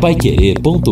paiquerê.com.br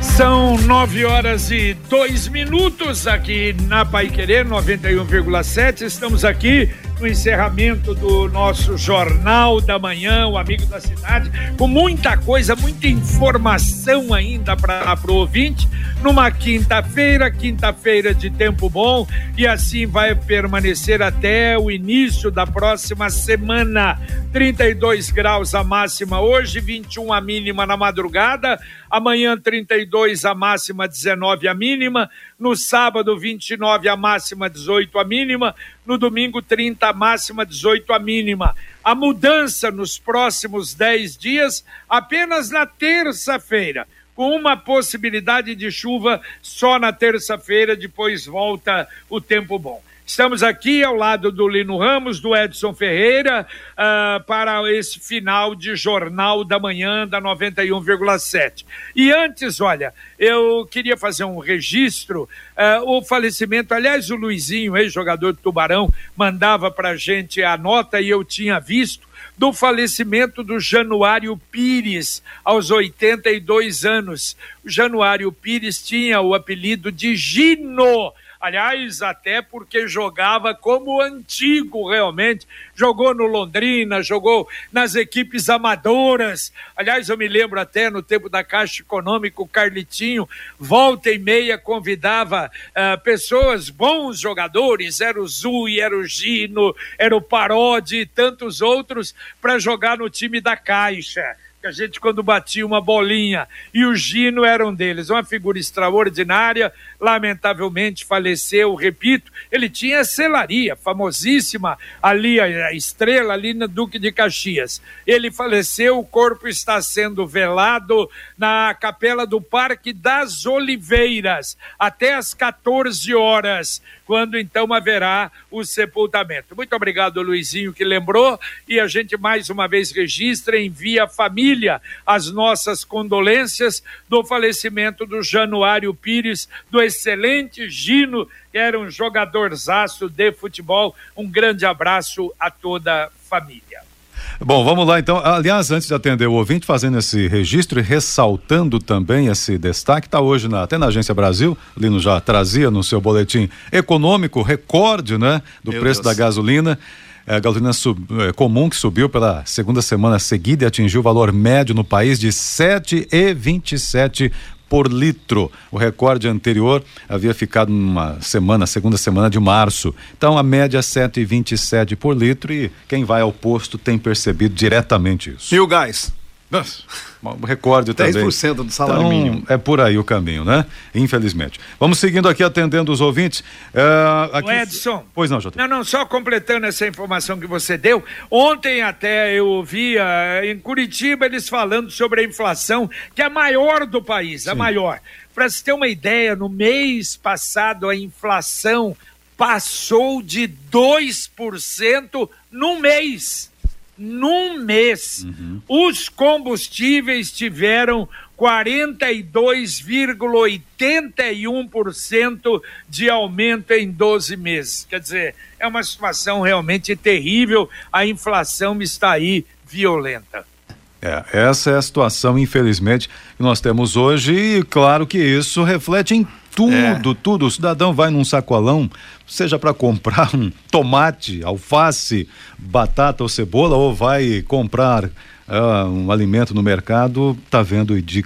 São nove horas e dois minutos aqui na Pai Querer 91,7. Estamos aqui no encerramento do nosso Jornal da Manhã, o Amigo da Cidade, com muita coisa, muita informação ainda para o ouvinte. Numa quinta-feira, quinta-feira de tempo bom, e assim vai permanecer até o início da próxima semana. 32 graus a máxima hoje, 21 a mínima na madrugada. Amanhã, 32 a máxima, 19 a mínima. No sábado, 29 a máxima, 18 a mínima. No domingo, 30 a máxima, 18 a mínima. A mudança nos próximos 10 dias, apenas na terça-feira com uma possibilidade de chuva só na terça-feira, depois volta o tempo bom. Estamos aqui ao lado do Lino Ramos, do Edson Ferreira, uh, para esse final de Jornal da Manhã da 91,7. E antes, olha, eu queria fazer um registro. Uh, o falecimento, aliás, o Luizinho, ex-jogador do Tubarão, mandava para gente a nota e eu tinha visto do falecimento do Januário Pires, aos 82 anos. O Januário Pires tinha o apelido de Gino aliás, até porque jogava como antigo realmente, jogou no Londrina, jogou nas equipes amadoras. Aliás, eu me lembro até no tempo da Caixa Econômica, o Carlitinho, volta e meia, convidava uh, pessoas, bons jogadores, era o Zui, era o Gino, era o Parodi e tantos outros, para jogar no time da Caixa que a gente quando batia uma bolinha e o Gino era um deles, uma figura extraordinária, lamentavelmente faleceu, repito, ele tinha a selaria famosíssima ali, a estrela ali na Duque de Caxias. Ele faleceu, o corpo está sendo velado na capela do Parque das Oliveiras até às 14 horas quando então haverá o sepultamento. Muito obrigado, Luizinho, que lembrou, e a gente mais uma vez registra, envia à família as nossas condolências do falecimento do Januário Pires, do excelente Gino, que era um jogadorzaço de futebol. Um grande abraço a toda a família. Bom, vamos lá então. Aliás, antes de atender o ouvinte, fazendo esse registro e ressaltando também esse destaque, está hoje na, até na Agência Brasil, Lino já trazia no seu boletim econômico, recorde, né, do Meu preço Deus. da gasolina. É, a gasolina sub, é, comum que subiu pela segunda semana seguida e atingiu o valor médio no país de 7,27 por litro. O recorde anterior havia ficado numa semana, segunda semana de março. Então a média é 7,27 por litro e quem vai ao posto tem percebido diretamente isso. E o gás? Um recorde também. 10% do salário então, mínimo. É por aí o caminho, né? Infelizmente. Vamos seguindo aqui, atendendo os ouvintes. Uh, aqui... O Edson. Pois não, Jota. Não, não, só completando essa informação que você deu. Ontem até eu ouvia em Curitiba eles falando sobre a inflação, que é a maior do país, Sim. a maior. Para se ter uma ideia, no mês passado a inflação passou de 2% no mês num mês. Uhum. Os combustíveis tiveram 42,81% de aumento em 12 meses. Quer dizer, é uma situação realmente terrível. A inflação está aí violenta. É, essa é a situação, infelizmente, que nós temos hoje, e claro que isso reflete em tudo, é. tudo. O cidadão vai num sacolão, seja para comprar um tomate, alface, batata ou cebola, ou vai comprar uh, um alimento no mercado, tá vendo de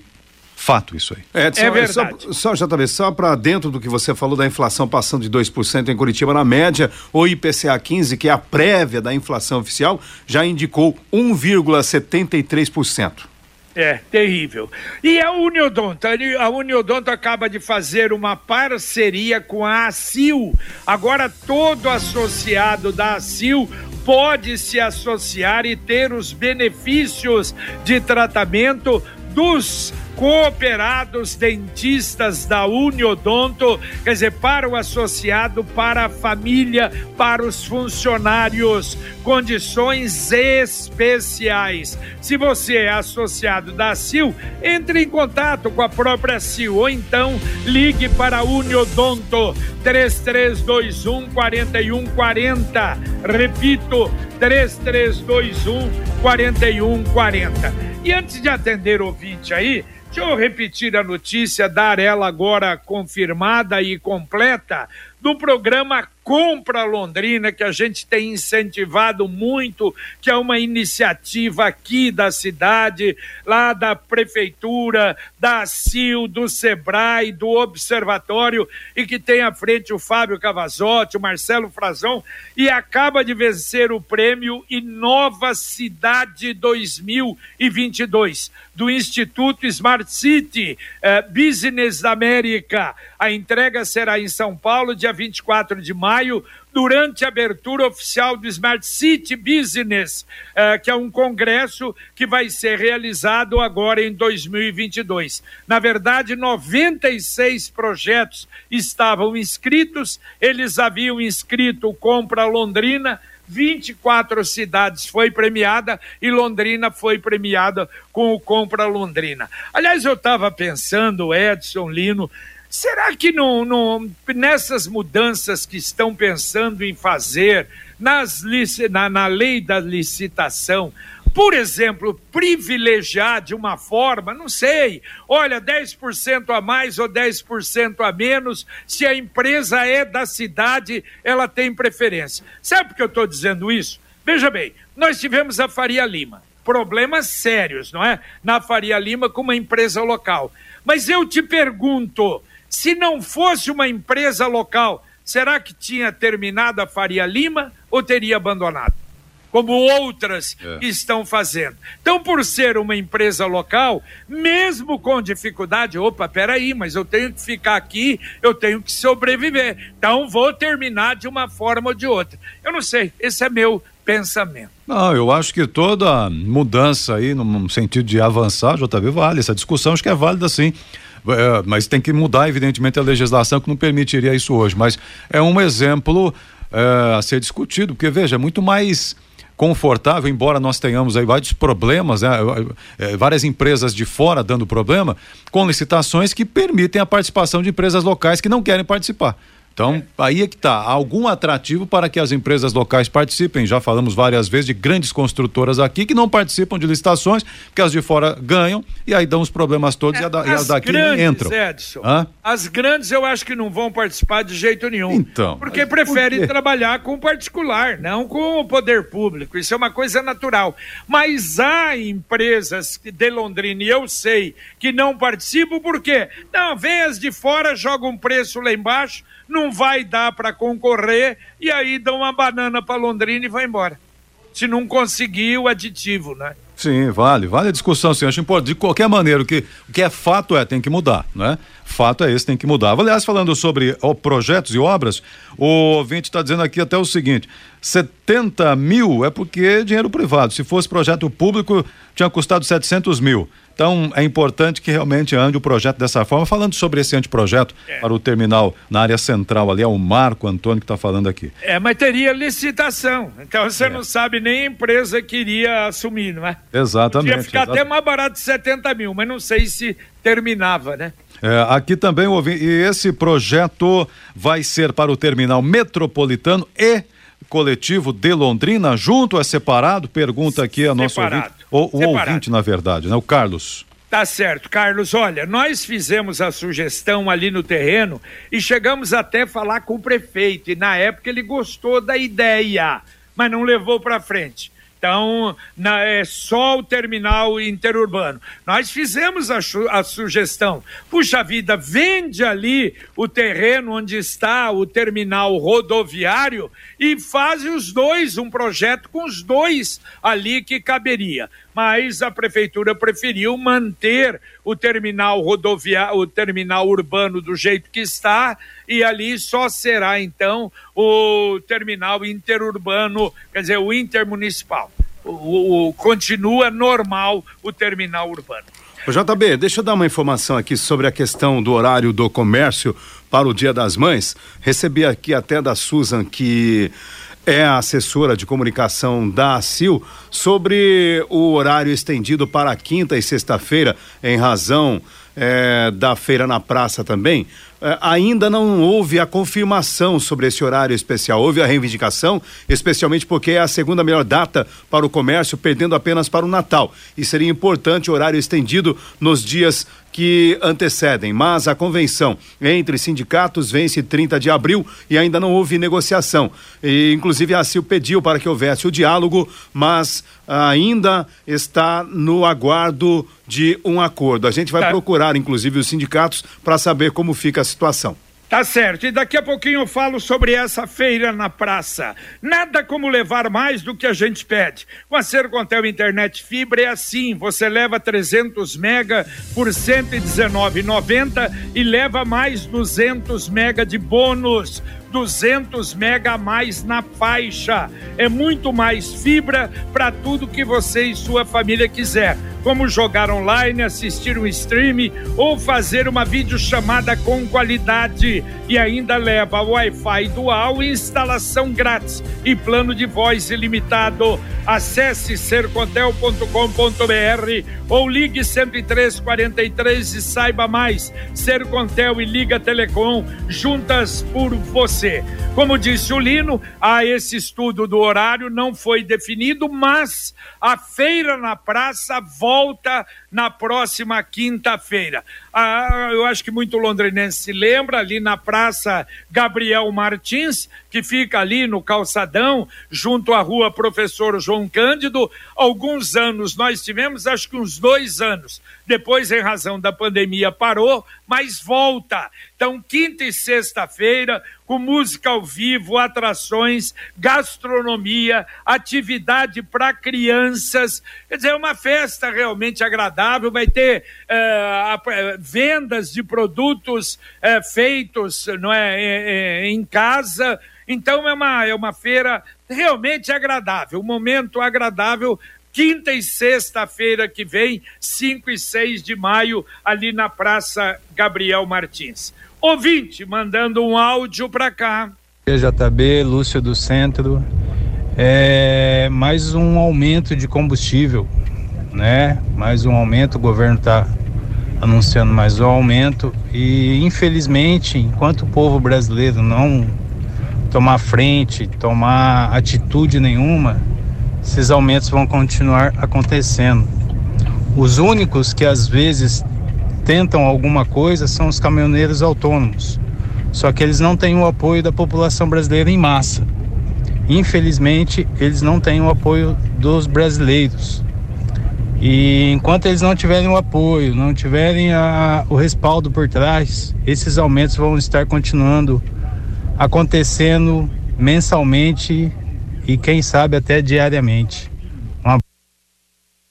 fato isso aí. É, é verdade. Só, só JB, só para dentro do que você falou da inflação passando de 2% em Curitiba na média, o IPCA 15, que é a prévia da inflação oficial, já indicou 1,73%. É, terrível. E a Uniodonto, a Uniodonto acaba de fazer uma parceria com a ACIL. Agora todo associado da ACIL pode se associar e ter os benefícios de tratamento dos cooperados dentistas da Uniodonto, quer dizer, para o associado, para a família, para os funcionários, condições especiais. Se você é associado da CIL, entre em contato com a própria CIL ou então ligue para a Uniodonto 3321 4140. Repito, 3321 4140. E antes de atender o ouvinte aí, Deixa eu repetir a notícia, dar ela agora confirmada e completa, do programa Compra Londrina, que a gente tem incentivado muito, que é uma iniciativa aqui da cidade, lá da Prefeitura, da CIL, do SEBRAE, do Observatório, e que tem à frente o Fábio Cavazotti, o Marcelo Frazão, e acaba de vencer o prêmio Inova Cidade 2022, do Instituto Smart City eh, Business da América. A entrega será em São Paulo, dia 24 de maio durante a abertura oficial do Smart City Business, eh, que é um congresso que vai ser realizado agora em 2022. Na verdade, 96 projetos estavam inscritos, eles haviam inscrito Compra Londrina. 24 cidades foi premiada e Londrina foi premiada com o Compra Londrina. Aliás, eu estava pensando, Edson Lino, Será que não, não, nessas mudanças que estão pensando em fazer nas, na, na lei da licitação, por exemplo, privilegiar de uma forma, não sei, olha, 10% a mais ou 10% a menos, se a empresa é da cidade, ela tem preferência. Sabe por que eu estou dizendo isso? Veja bem, nós tivemos a Faria Lima, problemas sérios, não é? Na Faria Lima com uma empresa local. Mas eu te pergunto, se não fosse uma empresa local, será que tinha terminado a Faria Lima ou teria abandonado? Como outras é. estão fazendo. Então, por ser uma empresa local, mesmo com dificuldade, opa, peraí, mas eu tenho que ficar aqui, eu tenho que sobreviver. Então, vou terminar de uma forma ou de outra. Eu não sei, esse é meu pensamento. Não, eu acho que toda mudança aí, no sentido de avançar, JB, vale. Essa discussão acho que é válida sim. É, mas tem que mudar, evidentemente, a legislação que não permitiria isso hoje. Mas é um exemplo é, a ser discutido, porque, veja, é muito mais confortável, embora nós tenhamos aí vários problemas, né? É, várias empresas de fora dando problema, com licitações que permitem a participação de empresas locais que não querem participar. Então, aí é que está. Algum atrativo para que as empresas locais participem. Já falamos várias vezes de grandes construtoras aqui que não participam de licitações, porque as de fora ganham e aí dão os problemas todos é, e, a da, e, as daqui grandes, entram. Edson, Hã? As grandes eu acho que não vão participar de jeito nenhum. Então. Porque preferem por trabalhar com o particular, não com o poder público. Isso é uma coisa natural. Mas há empresas de Londrina, e eu sei, que não participam, por quê? Não, vem as de fora, jogam um preço lá embaixo não vai dar para concorrer e aí dão uma banana para Londrina e vai embora. Se não conseguir o aditivo, né? Sim, vale, vale a discussão, sim. Acho importante. De qualquer maneira, o que, o que é fato é, tem que mudar, né? Fato é esse, tem que mudar. Aliás, falando sobre ó, projetos e obras, o ouvinte está dizendo aqui até o seguinte: 70 mil é porque é dinheiro privado. Se fosse projeto público, tinha custado 700 mil. Então, é importante que realmente ande o projeto dessa forma. Falando sobre esse anteprojeto é. para o terminal na área central, ali é o Marco Antônio que está falando aqui. É, mas teria licitação. Então, você é. não sabe nem a empresa que iria assumir, não é? Exatamente. Ia ficar exatamente. até mais barato de 70 mil, mas não sei se terminava, né? É, aqui também ouvi, e esse projeto vai ser para o terminal metropolitano e coletivo de Londrina, junto é separado? Pergunta aqui a nosso ouvinte, ou o ouvinte, na verdade, né? O Carlos. Tá certo, Carlos. Olha, nós fizemos a sugestão ali no terreno e chegamos até a falar com o prefeito. E na época ele gostou da ideia, mas não levou para frente. Então, na, é só o terminal interurbano. Nós fizemos a, a, sugestão. Puxa vida, vende ali o terreno onde está o terminal rodoviário e faz os dois, um projeto com os dois ali que caberia. Mas a prefeitura preferiu manter o terminal rodoviário, o terminal urbano do jeito que está, e ali só será então o terminal interurbano, quer dizer, o intermunicipal. O, o, continua normal o terminal urbano. O JB, deixa eu dar uma informação aqui sobre a questão do horário do comércio para o Dia das Mães. Recebi aqui até da Susan que é a assessora de comunicação da ACIL sobre o horário estendido para quinta e sexta-feira, em razão é, da feira na praça também. É, ainda não houve a confirmação sobre esse horário especial. Houve a reivindicação, especialmente porque é a segunda melhor data para o comércio, perdendo apenas para o Natal. E seria importante o horário estendido nos dias que antecedem, mas a convenção entre sindicatos vence 30 de abril e ainda não houve negociação. E, inclusive a CIL pediu para que houvesse o diálogo, mas ainda está no aguardo de um acordo. A gente vai tá. procurar, inclusive, os sindicatos para saber como fica a situação. Tá certo, e daqui a pouquinho eu falo sobre essa feira na praça. Nada como levar mais do que a gente pede. Com a Sercontel Internet Fibra é assim, você leva 300 mega por R$ 119,90 e leva mais 200 mega de bônus. 200 mega a mais na faixa. É muito mais fibra para tudo que você e sua família quiser como jogar online, assistir um stream ou fazer uma videochamada com qualidade. E ainda leva Wi-Fi dual e instalação grátis e plano de voz ilimitado. Acesse sercontel.com.br ou ligue 10343 e saiba mais. Sercontel e Liga Telecom, juntas por você. Como disse o Lino, a esse estudo do horário não foi definido, mas a feira na praça volta na próxima quinta-feira. Ah, eu acho que muito londrinense se lembra, ali na Praça Gabriel Martins, que fica ali no calçadão, junto à rua Professor João Cândido. Alguns anos nós tivemos, acho que uns dois anos. Depois, em razão da pandemia, parou, mas volta. Então, quinta e sexta-feira, com música ao vivo, atrações, gastronomia, atividade para crianças. Quer dizer, é uma festa realmente agradável. Vai ter uh, vendas de produtos uh, feitos não é, em casa então é uma, é uma feira realmente agradável, um momento agradável. Quinta e sexta-feira que vem, 5 e 6 de maio, ali na Praça Gabriel Martins. Ouvinte, mandando um áudio para cá. JB, Lúcio do Centro. É mais um aumento de combustível, né? Mais um aumento, o governo está anunciando mais um aumento e infelizmente, enquanto o povo brasileiro não tomar frente, tomar atitude nenhuma, esses aumentos vão continuar acontecendo. Os únicos que às vezes tentam alguma coisa são os caminhoneiros autônomos. Só que eles não têm o apoio da população brasileira em massa. Infelizmente, eles não têm o apoio dos brasileiros. E enquanto eles não tiverem o apoio, não tiverem a, o respaldo por trás, esses aumentos vão estar continuando acontecendo mensalmente e quem sabe até diariamente.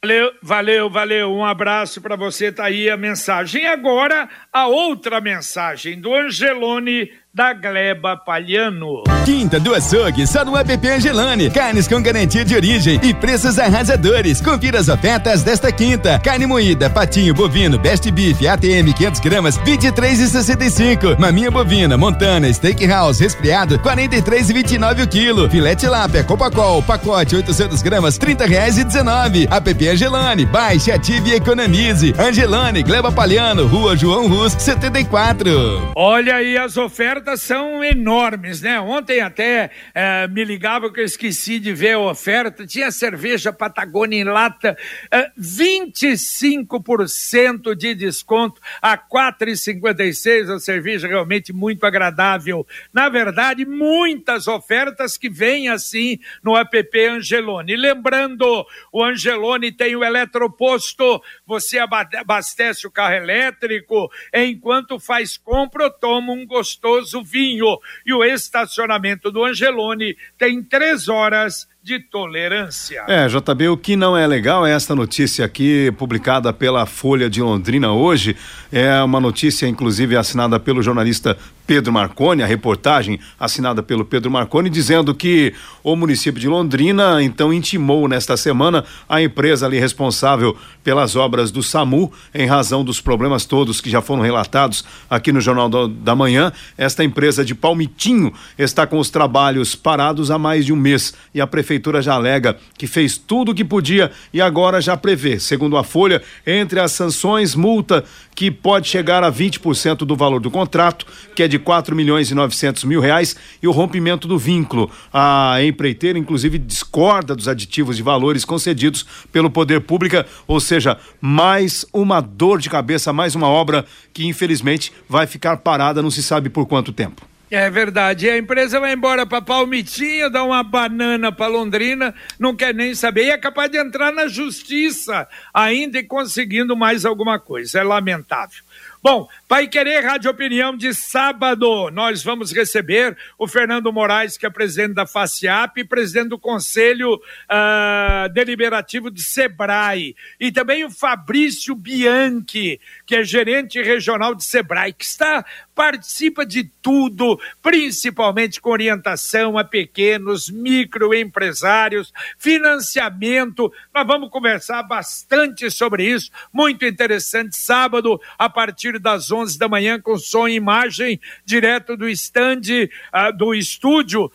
Valeu, valeu, valeu. Um abraço para você. Tá aí a mensagem. Agora a outra mensagem do Angelone da Gleba Palhano. Quinta do açougue, só no app Angelone. Carnes com garantia de origem e preços arrasadores. Confira as ofertas desta quinta. Carne moída, patinho bovino, best beef, ATM 500 gramas, 23,65. Maminha bovina, montana, steakhouse, resfriado, 43,29 o quilo. Filete lápia, Copacol, pacote 800 gramas, 30 reais e 19. App Angelone, baixe, ative e economize. Angelone, Gleba Palhano, Rua João Rus, 74. Olha aí as ofertas ofertas são enormes, né? Ontem até é, me ligava que eu esqueci de ver a oferta. Tinha cerveja Patagônia em lata, é, 25% de desconto a 4,56. A cerveja realmente muito agradável. Na verdade, muitas ofertas que vêm assim no app Angelone. Lembrando, o Angelone tem o eletroposto. Você abastece o carro elétrico enquanto faz compra ou toma um gostoso vinho. E o estacionamento do Angelone tem três horas de tolerância. É, JB, o que não é legal é esta notícia aqui, publicada pela Folha de Londrina hoje. É uma notícia, inclusive, assinada pelo jornalista Pedro Marconi, a reportagem assinada pelo Pedro Marconi, dizendo que o município de Londrina então intimou nesta semana a empresa ali responsável pelas obras do SAMU, em razão dos problemas todos que já foram relatados aqui no Jornal do, da Manhã. Esta empresa de Palmitinho está com os trabalhos parados há mais de um mês e a prefeitura já alega que fez tudo o que podia e agora já prevê, segundo a Folha, entre as sanções, multa que pode chegar a 20% do valor do contrato, que é de 4 milhões e 900 mil reais, e o rompimento do vínculo. A empreiteira, inclusive, discorda dos aditivos de valores concedidos pelo poder público, ou seja, mais uma dor de cabeça, mais uma obra que, infelizmente, vai ficar parada, não se sabe por quanto tempo. É verdade. A empresa vai embora para Palmitinha, dá uma banana para Londrina, não quer nem saber. E é capaz de entrar na justiça ainda e conseguindo mais alguma coisa. É lamentável. Bom, Pai Querer Rádio Opinião de sábado, nós vamos receber o Fernando Moraes, que é presidente da FACIAP e presidente do Conselho uh, Deliberativo de Sebrae. E também o Fabrício Bianchi, que é gerente regional de Sebrae, que está participa de tudo, principalmente com orientação a pequenos, microempresários, financiamento. Nós vamos conversar bastante sobre isso, muito interessante. Sábado, a partir das 11 da manhã, com som e imagem, direto do stand uh, do estúdio uh,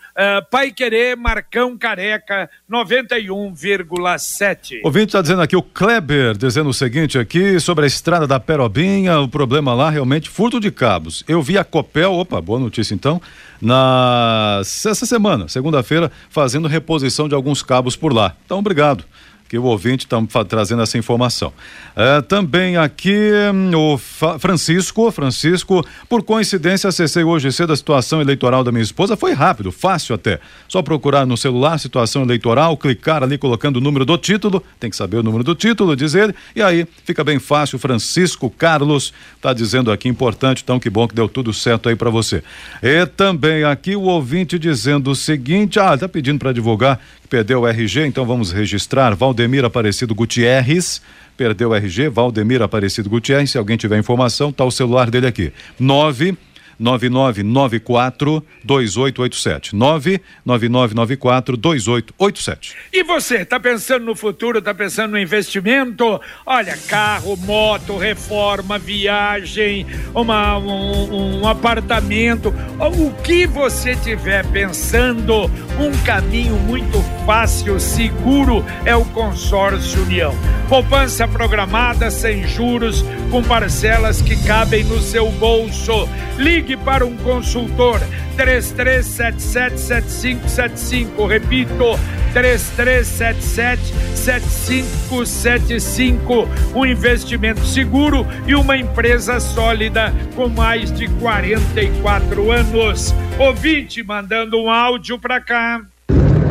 Pai Querer Marcão Careca 91,7. O ouvinte está dizendo aqui, o Kleber, dizendo o seguinte aqui sobre a estrada da Perobinha, o problema lá realmente furto de cabos. Eu vi a Copel, opa, boa notícia então, na essa semana, segunda-feira, fazendo reposição de alguns cabos por lá. Então, obrigado que o ouvinte está trazendo essa informação. É, também aqui hum, o Francisco, Francisco, por coincidência, acessei hoje cedo a situação eleitoral da minha esposa, foi rápido, fácil até. Só procurar no celular situação eleitoral, clicar ali colocando o número do título, tem que saber o número do título, dizer, e aí fica bem fácil. Francisco Carlos está dizendo aqui, importante, então que bom que deu tudo certo aí para você. E também aqui o ouvinte dizendo o seguinte, ah, tá pedindo para divulgar perdeu o RG, então vamos registrar. Valdemir Aparecido Gutierrez, perdeu o RG, Valdemir Aparecido Gutierrez, se alguém tiver informação, tá o celular dele aqui, nove 9994 2887. 99994 2887. E você, tá pensando no futuro, tá pensando no investimento? Olha, carro, moto, reforma, viagem, uma, um, um apartamento, o que você tiver pensando, um caminho muito fácil, seguro é o Consórcio União. Poupança programada, sem juros, com parcelas que cabem no seu bolso. Ligue Ligue para um consultor 33777575. Repito, 33777575. Um investimento seguro e uma empresa sólida com mais de 44 anos. Ouvinte mandando um áudio para cá.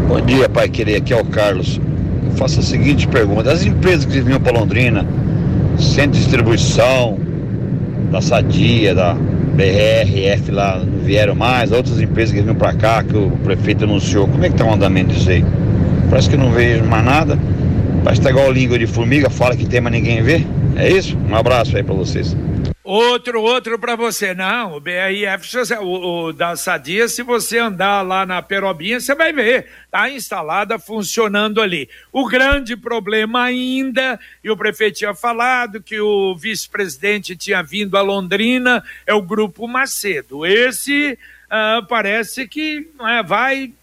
Bom dia, pai querer. Aqui é o Carlos. Eu faço a seguinte pergunta: as empresas que vinham para Londrina, sem distribuição, da Sadia, da BRF lá não vieram mais, outras empresas que vinham para cá, que o prefeito anunciou. Como é que tá o andamento disso aí? Parece que não vejo mais nada. Parece que tá igual língua de formiga, fala que tem, mas ninguém vê. É isso? Um abraço aí para vocês. Outro, outro para você. Não, o BRF, o, o, da Sadia, se você andar lá na Perobinha, você vai ver. Está instalada, funcionando ali. O grande problema ainda, e o prefeito tinha falado que o vice-presidente tinha vindo a Londrina, é o Grupo Macedo. Esse uh, parece que uh, vai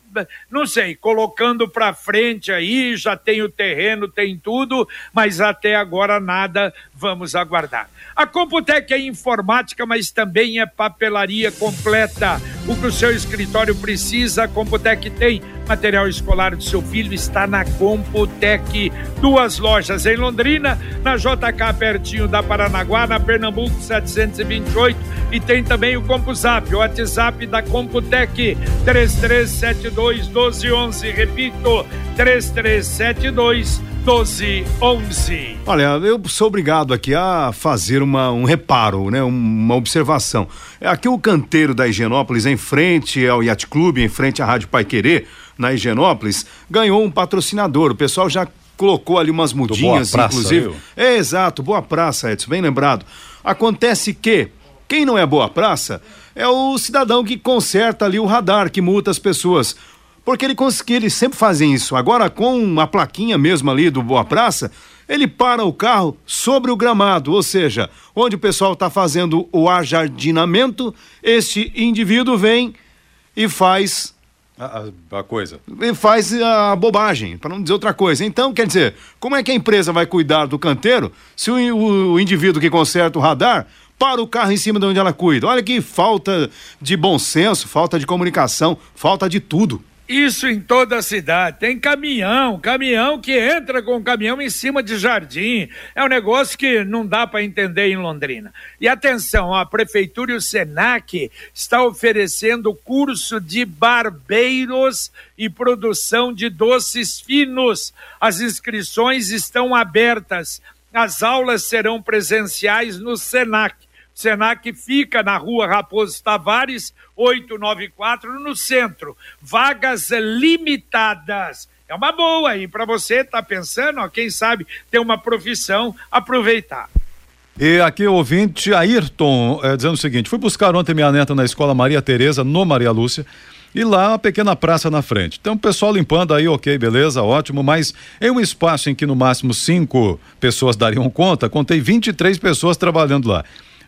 não sei, colocando para frente aí, já tem o terreno, tem tudo, mas até agora nada, vamos aguardar. A Computec é informática, mas também é papelaria completa. O que o seu escritório precisa, a Computec tem. Material escolar do seu filho está na Computec. Duas lojas em Londrina, na JK, pertinho da Paranaguá, na Pernambuco 728. E tem também o CompuZap, o WhatsApp da Computec, 3372 1211. Repito, 3372 1211. Olha, eu sou obrigado aqui a fazer uma, um reparo, né? Uma observação. É aqui o canteiro da Higienópolis, em frente ao Yacht Clube, em frente à Rádio Pai Querer, na Higienópolis, ganhou um patrocinador. O pessoal já colocou ali umas mudinhas, Boa Praça, inclusive. viu? É, exato, Boa Praça, Edson, bem lembrado. Acontece que quem não é Boa Praça é o cidadão que conserta ali o radar, que multa as pessoas. Porque ele cons- que eles sempre fazem isso. Agora, com uma plaquinha mesmo ali do Boa Praça, ele para o carro sobre o gramado, ou seja, onde o pessoal está fazendo o ajardinamento, este indivíduo vem e faz A, a- a coisa. e faz a bobagem, para não dizer outra coisa. Então, quer dizer, como é que a empresa vai cuidar do canteiro se o, o- o indivíduo que conserta o radar para o carro em cima de onde ela cuida? Olha que falta de bom senso, falta de comunicação, falta de tudo. Isso em toda a cidade. Tem caminhão, caminhão que entra com caminhão em cima de jardim. É um negócio que não dá para entender em Londrina. E atenção, a prefeitura e o Senac está oferecendo curso de barbeiros e produção de doces finos. As inscrições estão abertas. As aulas serão presenciais no Senac. Senac fica na rua Raposo Tavares, 894, no centro. Vagas limitadas. É uma boa aí para você tá pensando, ó, quem sabe ter uma profissão, aproveitar. E aqui o ouvinte Ayrton eh, dizendo o seguinte: fui buscar ontem minha neta na escola Maria Tereza, no Maria Lúcia. E lá uma pequena praça na frente. Então o pessoal limpando aí, ok, beleza, ótimo, mas em um espaço em que no máximo cinco pessoas dariam conta, contei 23 pessoas trabalhando lá.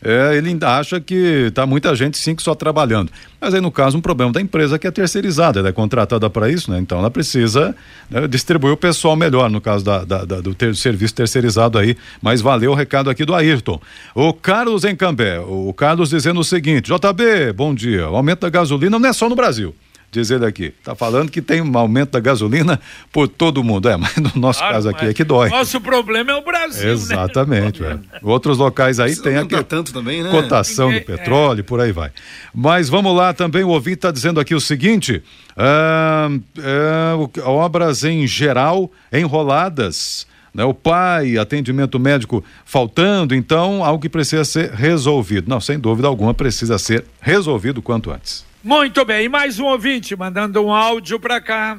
É, ele ainda acha que tá muita gente sim que só trabalhando. Mas aí, no caso, um problema da empresa que é terceirizada, ela é contratada para isso, né? Então ela precisa né, distribuir o pessoal melhor, no caso da, da- da- do ter- serviço terceirizado aí. Mas valeu o recado aqui do Ayrton. O Carlos em Cambé, o Carlos dizendo o seguinte: JB, bom dia. O aumento da gasolina não é só no Brasil. Diz ele aqui, tá falando que tem um aumento da gasolina por todo mundo. É, mas no nosso Claro, caso aqui é que dói. Nosso problema é o Brasil, né? Exatamente, velho. Outros locais aí Precisa tem aqui tanto também, né? cotação do é. petróleo, por aí vai. Mas vamos lá também, o ouvinte está dizendo aqui o seguinte: ah, é, o- obras em geral enroladas. Né, o pai, atendimento médico faltando, então algo que precisa ser resolvido. Não, sem dúvida alguma, precisa ser resolvido quanto antes. Muito bem, e mais um ouvinte mandando um áudio para cá.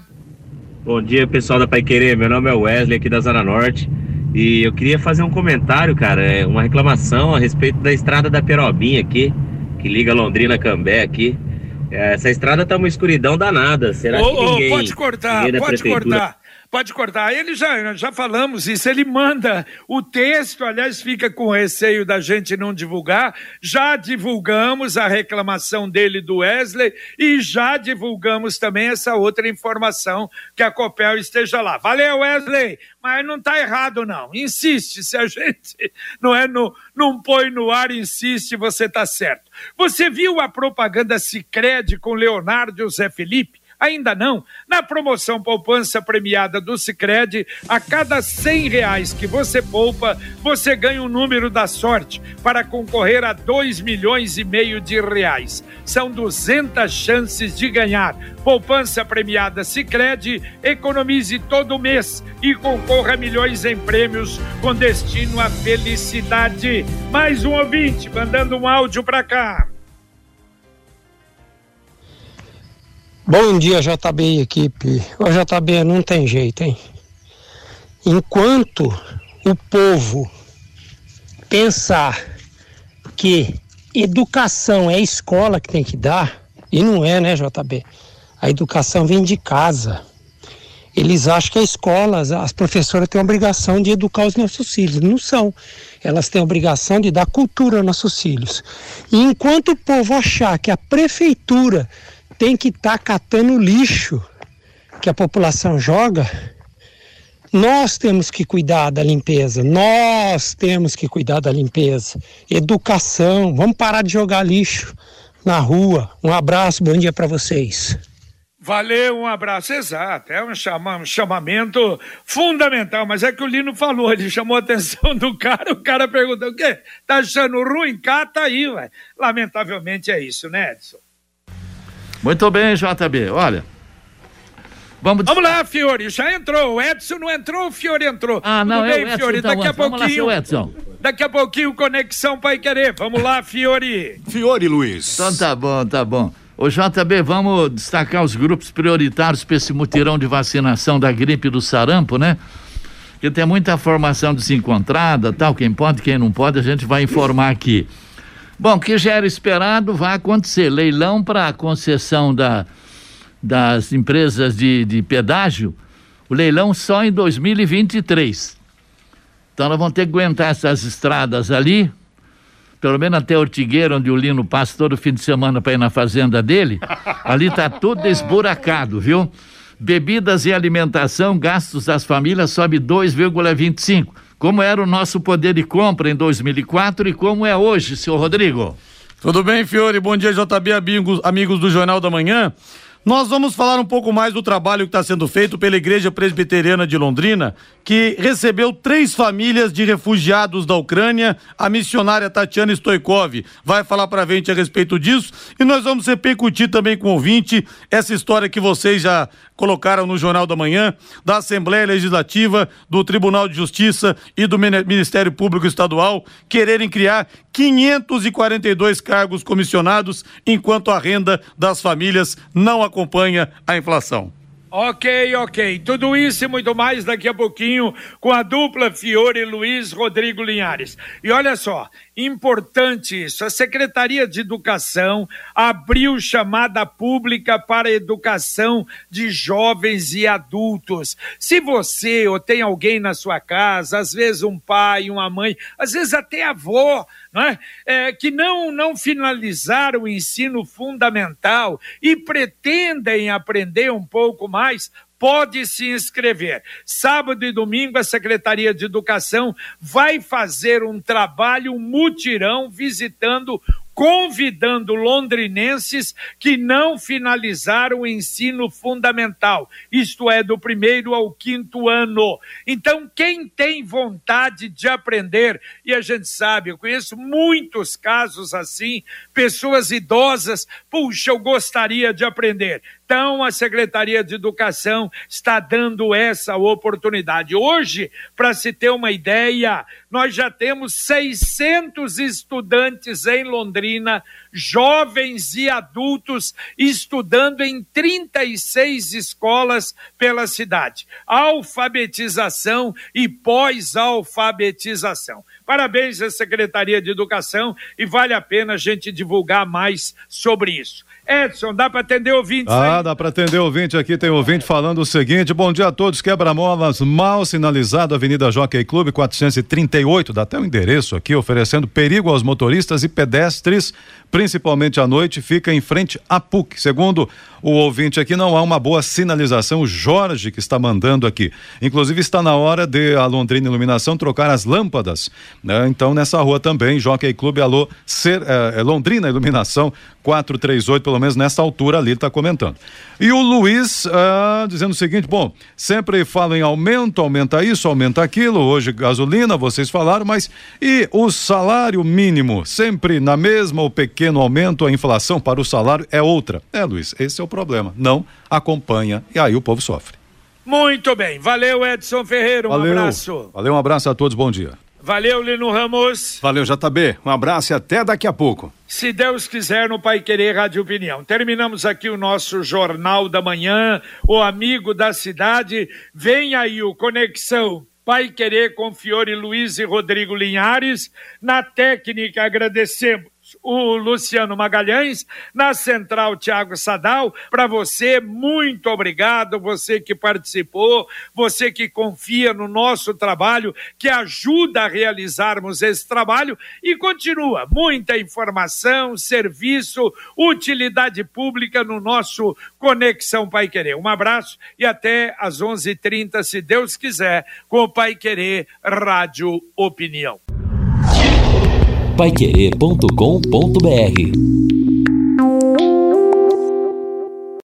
Bom dia, pessoal da Pai Querer. Meu nome é Wesley, aqui da Zona Norte. E eu queria fazer um comentário, cara, é uma reclamação a respeito da estrada da Perobinha aqui, que liga Londrina a Cambé aqui. É, Essa estrada tá uma escuridão danada. Será Ô, que ô, ninguém, pode cortar, ninguém pode prefeitura- cortar. Pode cortar. Ele já, já falamos isso. Ele manda o texto, aliás, fica com receio da gente não divulgar. Já divulgamos a reclamação dele do Wesley e já divulgamos também essa outra informação que a Copel esteja lá. Valeu, Wesley! Mas não está errado, não. Insiste. Se a gente não é no, não põe no ar, insiste, você está certo. Você viu a propaganda Cicred com Leonardo e o Zé Felipe? Ainda não? Na promoção Poupança Premiada do Cicred, a cada cem reais que você poupa, você ganha um número da sorte para concorrer a dois milhões e meio de reais. São 200 chances de ganhar. Poupança Premiada Cicred, economize todo mês e concorra a milhões em prêmios com destino à felicidade. Mais um ouvinte mandando um áudio para cá. Bom dia, JB equipe. Ô, JB, não tem jeito, hein? Enquanto o povo pensar que educação é escola que tem que dar, e não é, né, JB? A educação vem de casa. Eles acham que a escola, as- as professoras têm a obrigação de educar os nossos filhos. Não são. Elas têm a obrigação de dar cultura aos nossos filhos. E enquanto o povo achar que a prefeitura tem que estar catando lixo que a população joga, nós temos que cuidar da limpeza, nós temos que cuidar da limpeza, educação, vamos parar de jogar lixo na rua. Um abraço, bom dia para vocês. Valeu, um abraço. Exato, é um, chama, um chamamento fundamental, mas é que o Lino falou, ele chamou a atenção do cara, o cara perguntou, o quê? Tá achando ruim? Cata aí, ué. Lamentavelmente é isso, né, Edson? Muito bem, JB. Olha. Vamos, Vamos lá, Fiore, já entrou. O Edson não entrou, o Fiore entrou. Ah, não, Tudo é bem, o Edson, Fiore, então, daqui a. Vamos lá, pouquinho. seu Edson. Daqui a pouquinho, Conexão Pai Querer. Vamos lá, Fiore. Fiore Luiz. Então tá bom, tá bom. Ô JB, vamos destacar os grupos prioritários para esse mutirão de vacinação da gripe do sarampo, né? Porque tem muita formação desencontrada, tal, quem pode, quem não pode, a gente vai informar aqui. Bom, que já era esperado vai acontecer. Leilão para concessão da, das empresas de, de pedágio, o leilão só em 2023. Então nós vamos ter que aguentar essas estradas ali, pelo menos até Ortigueira, onde o Lino passa todo fim de semana para ir na fazenda dele, ali tá tudo esburacado, viu? Bebidas e alimentação, gastos das famílias sobe 2,25. Como era o nosso poder de compra em 2004 e como é hoje, senhor Rodrigo? Tudo bem, Fiore? Bom dia, JB, amigos, amigos do Jornal da Manhã. Nós vamos falar um pouco mais do trabalho que está sendo feito pela Igreja Presbiteriana de Londrina, que recebeu três famílias de refugiados da Ucrânia. A missionária Tatiana Stoikov vai falar para a gente a respeito disso. E nós vamos repercutir também com o ouvinte essa história que vocês já colocaram no Jornal da Manhã, da Assembleia Legislativa, do Tribunal de Justiça e do Ministério Público Estadual quererem criar 542 cargos comissionados, enquanto a renda das famílias não acompanha a inflação. Ok, ok. Tudo isso e muito mais daqui a pouquinho com a dupla Fiore Luiz Rodrigo Linhares. E olha só, importante isso. A Secretaria de Educação abriu chamada pública para educação de jovens e adultos. Se você ou tem alguém na sua casa, às vezes um pai, uma mãe, às vezes até avó, não é? É, que não, não finalizaram o ensino fundamental e pretendem aprender um pouco mais, pode se inscrever. Sábado e domingo, a Secretaria de Educação vai fazer um trabalho, um mutirão, visitando convidando londrinenses que não finalizaram o ensino fundamental, isto é, do primeiro ao quinto ano. Então, quem tem vontade de aprender, e a gente sabe, eu conheço muitos casos assim, pessoas idosas, puxa, eu gostaria de aprender. Então, a Secretaria de Educação está dando essa oportunidade. Hoje, para se ter uma ideia, nós já temos 600 estudantes em Londrina, jovens e adultos, estudando em 36 escolas pela cidade. Alfabetização e pós-alfabetização. Parabéns à Secretaria de Educação e vale a pena a gente divulgar mais sobre isso. Edson, dá para atender ouvintes? Ah, aí? dá para atender ouvinte aqui. Tem ouvinte falando o seguinte: bom dia a todos. Quebra-molas mal sinalizado, Avenida Jockey Clube 438. Dá até o um endereço aqui, oferecendo perigo aos motoristas e pedestres, principalmente à noite. Fica em frente à PUC. Segundo o ouvinte aqui, não há uma boa sinalização. O Jorge que está mandando aqui. Inclusive, está na hora de a Londrina Iluminação trocar as lâmpadas. Né? Então, nessa rua também, Jockey Clube, alô, ser, é, Londrina Iluminação 438, pelo menos nessa altura ali, está comentando. E o Luiz ah, dizendo o seguinte: bom, sempre falam em aumento, aumenta isso, aumenta aquilo. Hoje, gasolina, vocês falaram, mas e o salário mínimo? Sempre na mesma ou pequeno aumento, a inflação para o salário é outra. É, Luiz, esse é o problema. Não acompanha e aí o povo sofre. Muito bem. Valeu, Edson Ferreira. Um Valeu. abraço. Valeu, um abraço a todos. Bom dia. Valeu, Lino Ramos. Valeu, JB. Um abraço e até daqui a pouco. Se Deus quiser, no Pai Querer Rádio Opinião. Terminamos aqui o nosso Jornal da Manhã, o amigo da cidade. Vem aí o Conexão Pai Querer com Fiore Luiz e Rodrigo Linhares. Na técnica, agradecemos o Luciano Magalhães, na central Tiago Sadal. Para você, muito obrigado, você que participou, você que confia no nosso trabalho, que ajuda a realizarmos esse trabalho e continua muita informação, serviço, utilidade pública no nosso Conexão Pai Querer. Um abraço e até às 11:30, se Deus quiser, com o Pai Querer Rádio Opinião paiquerê.com.br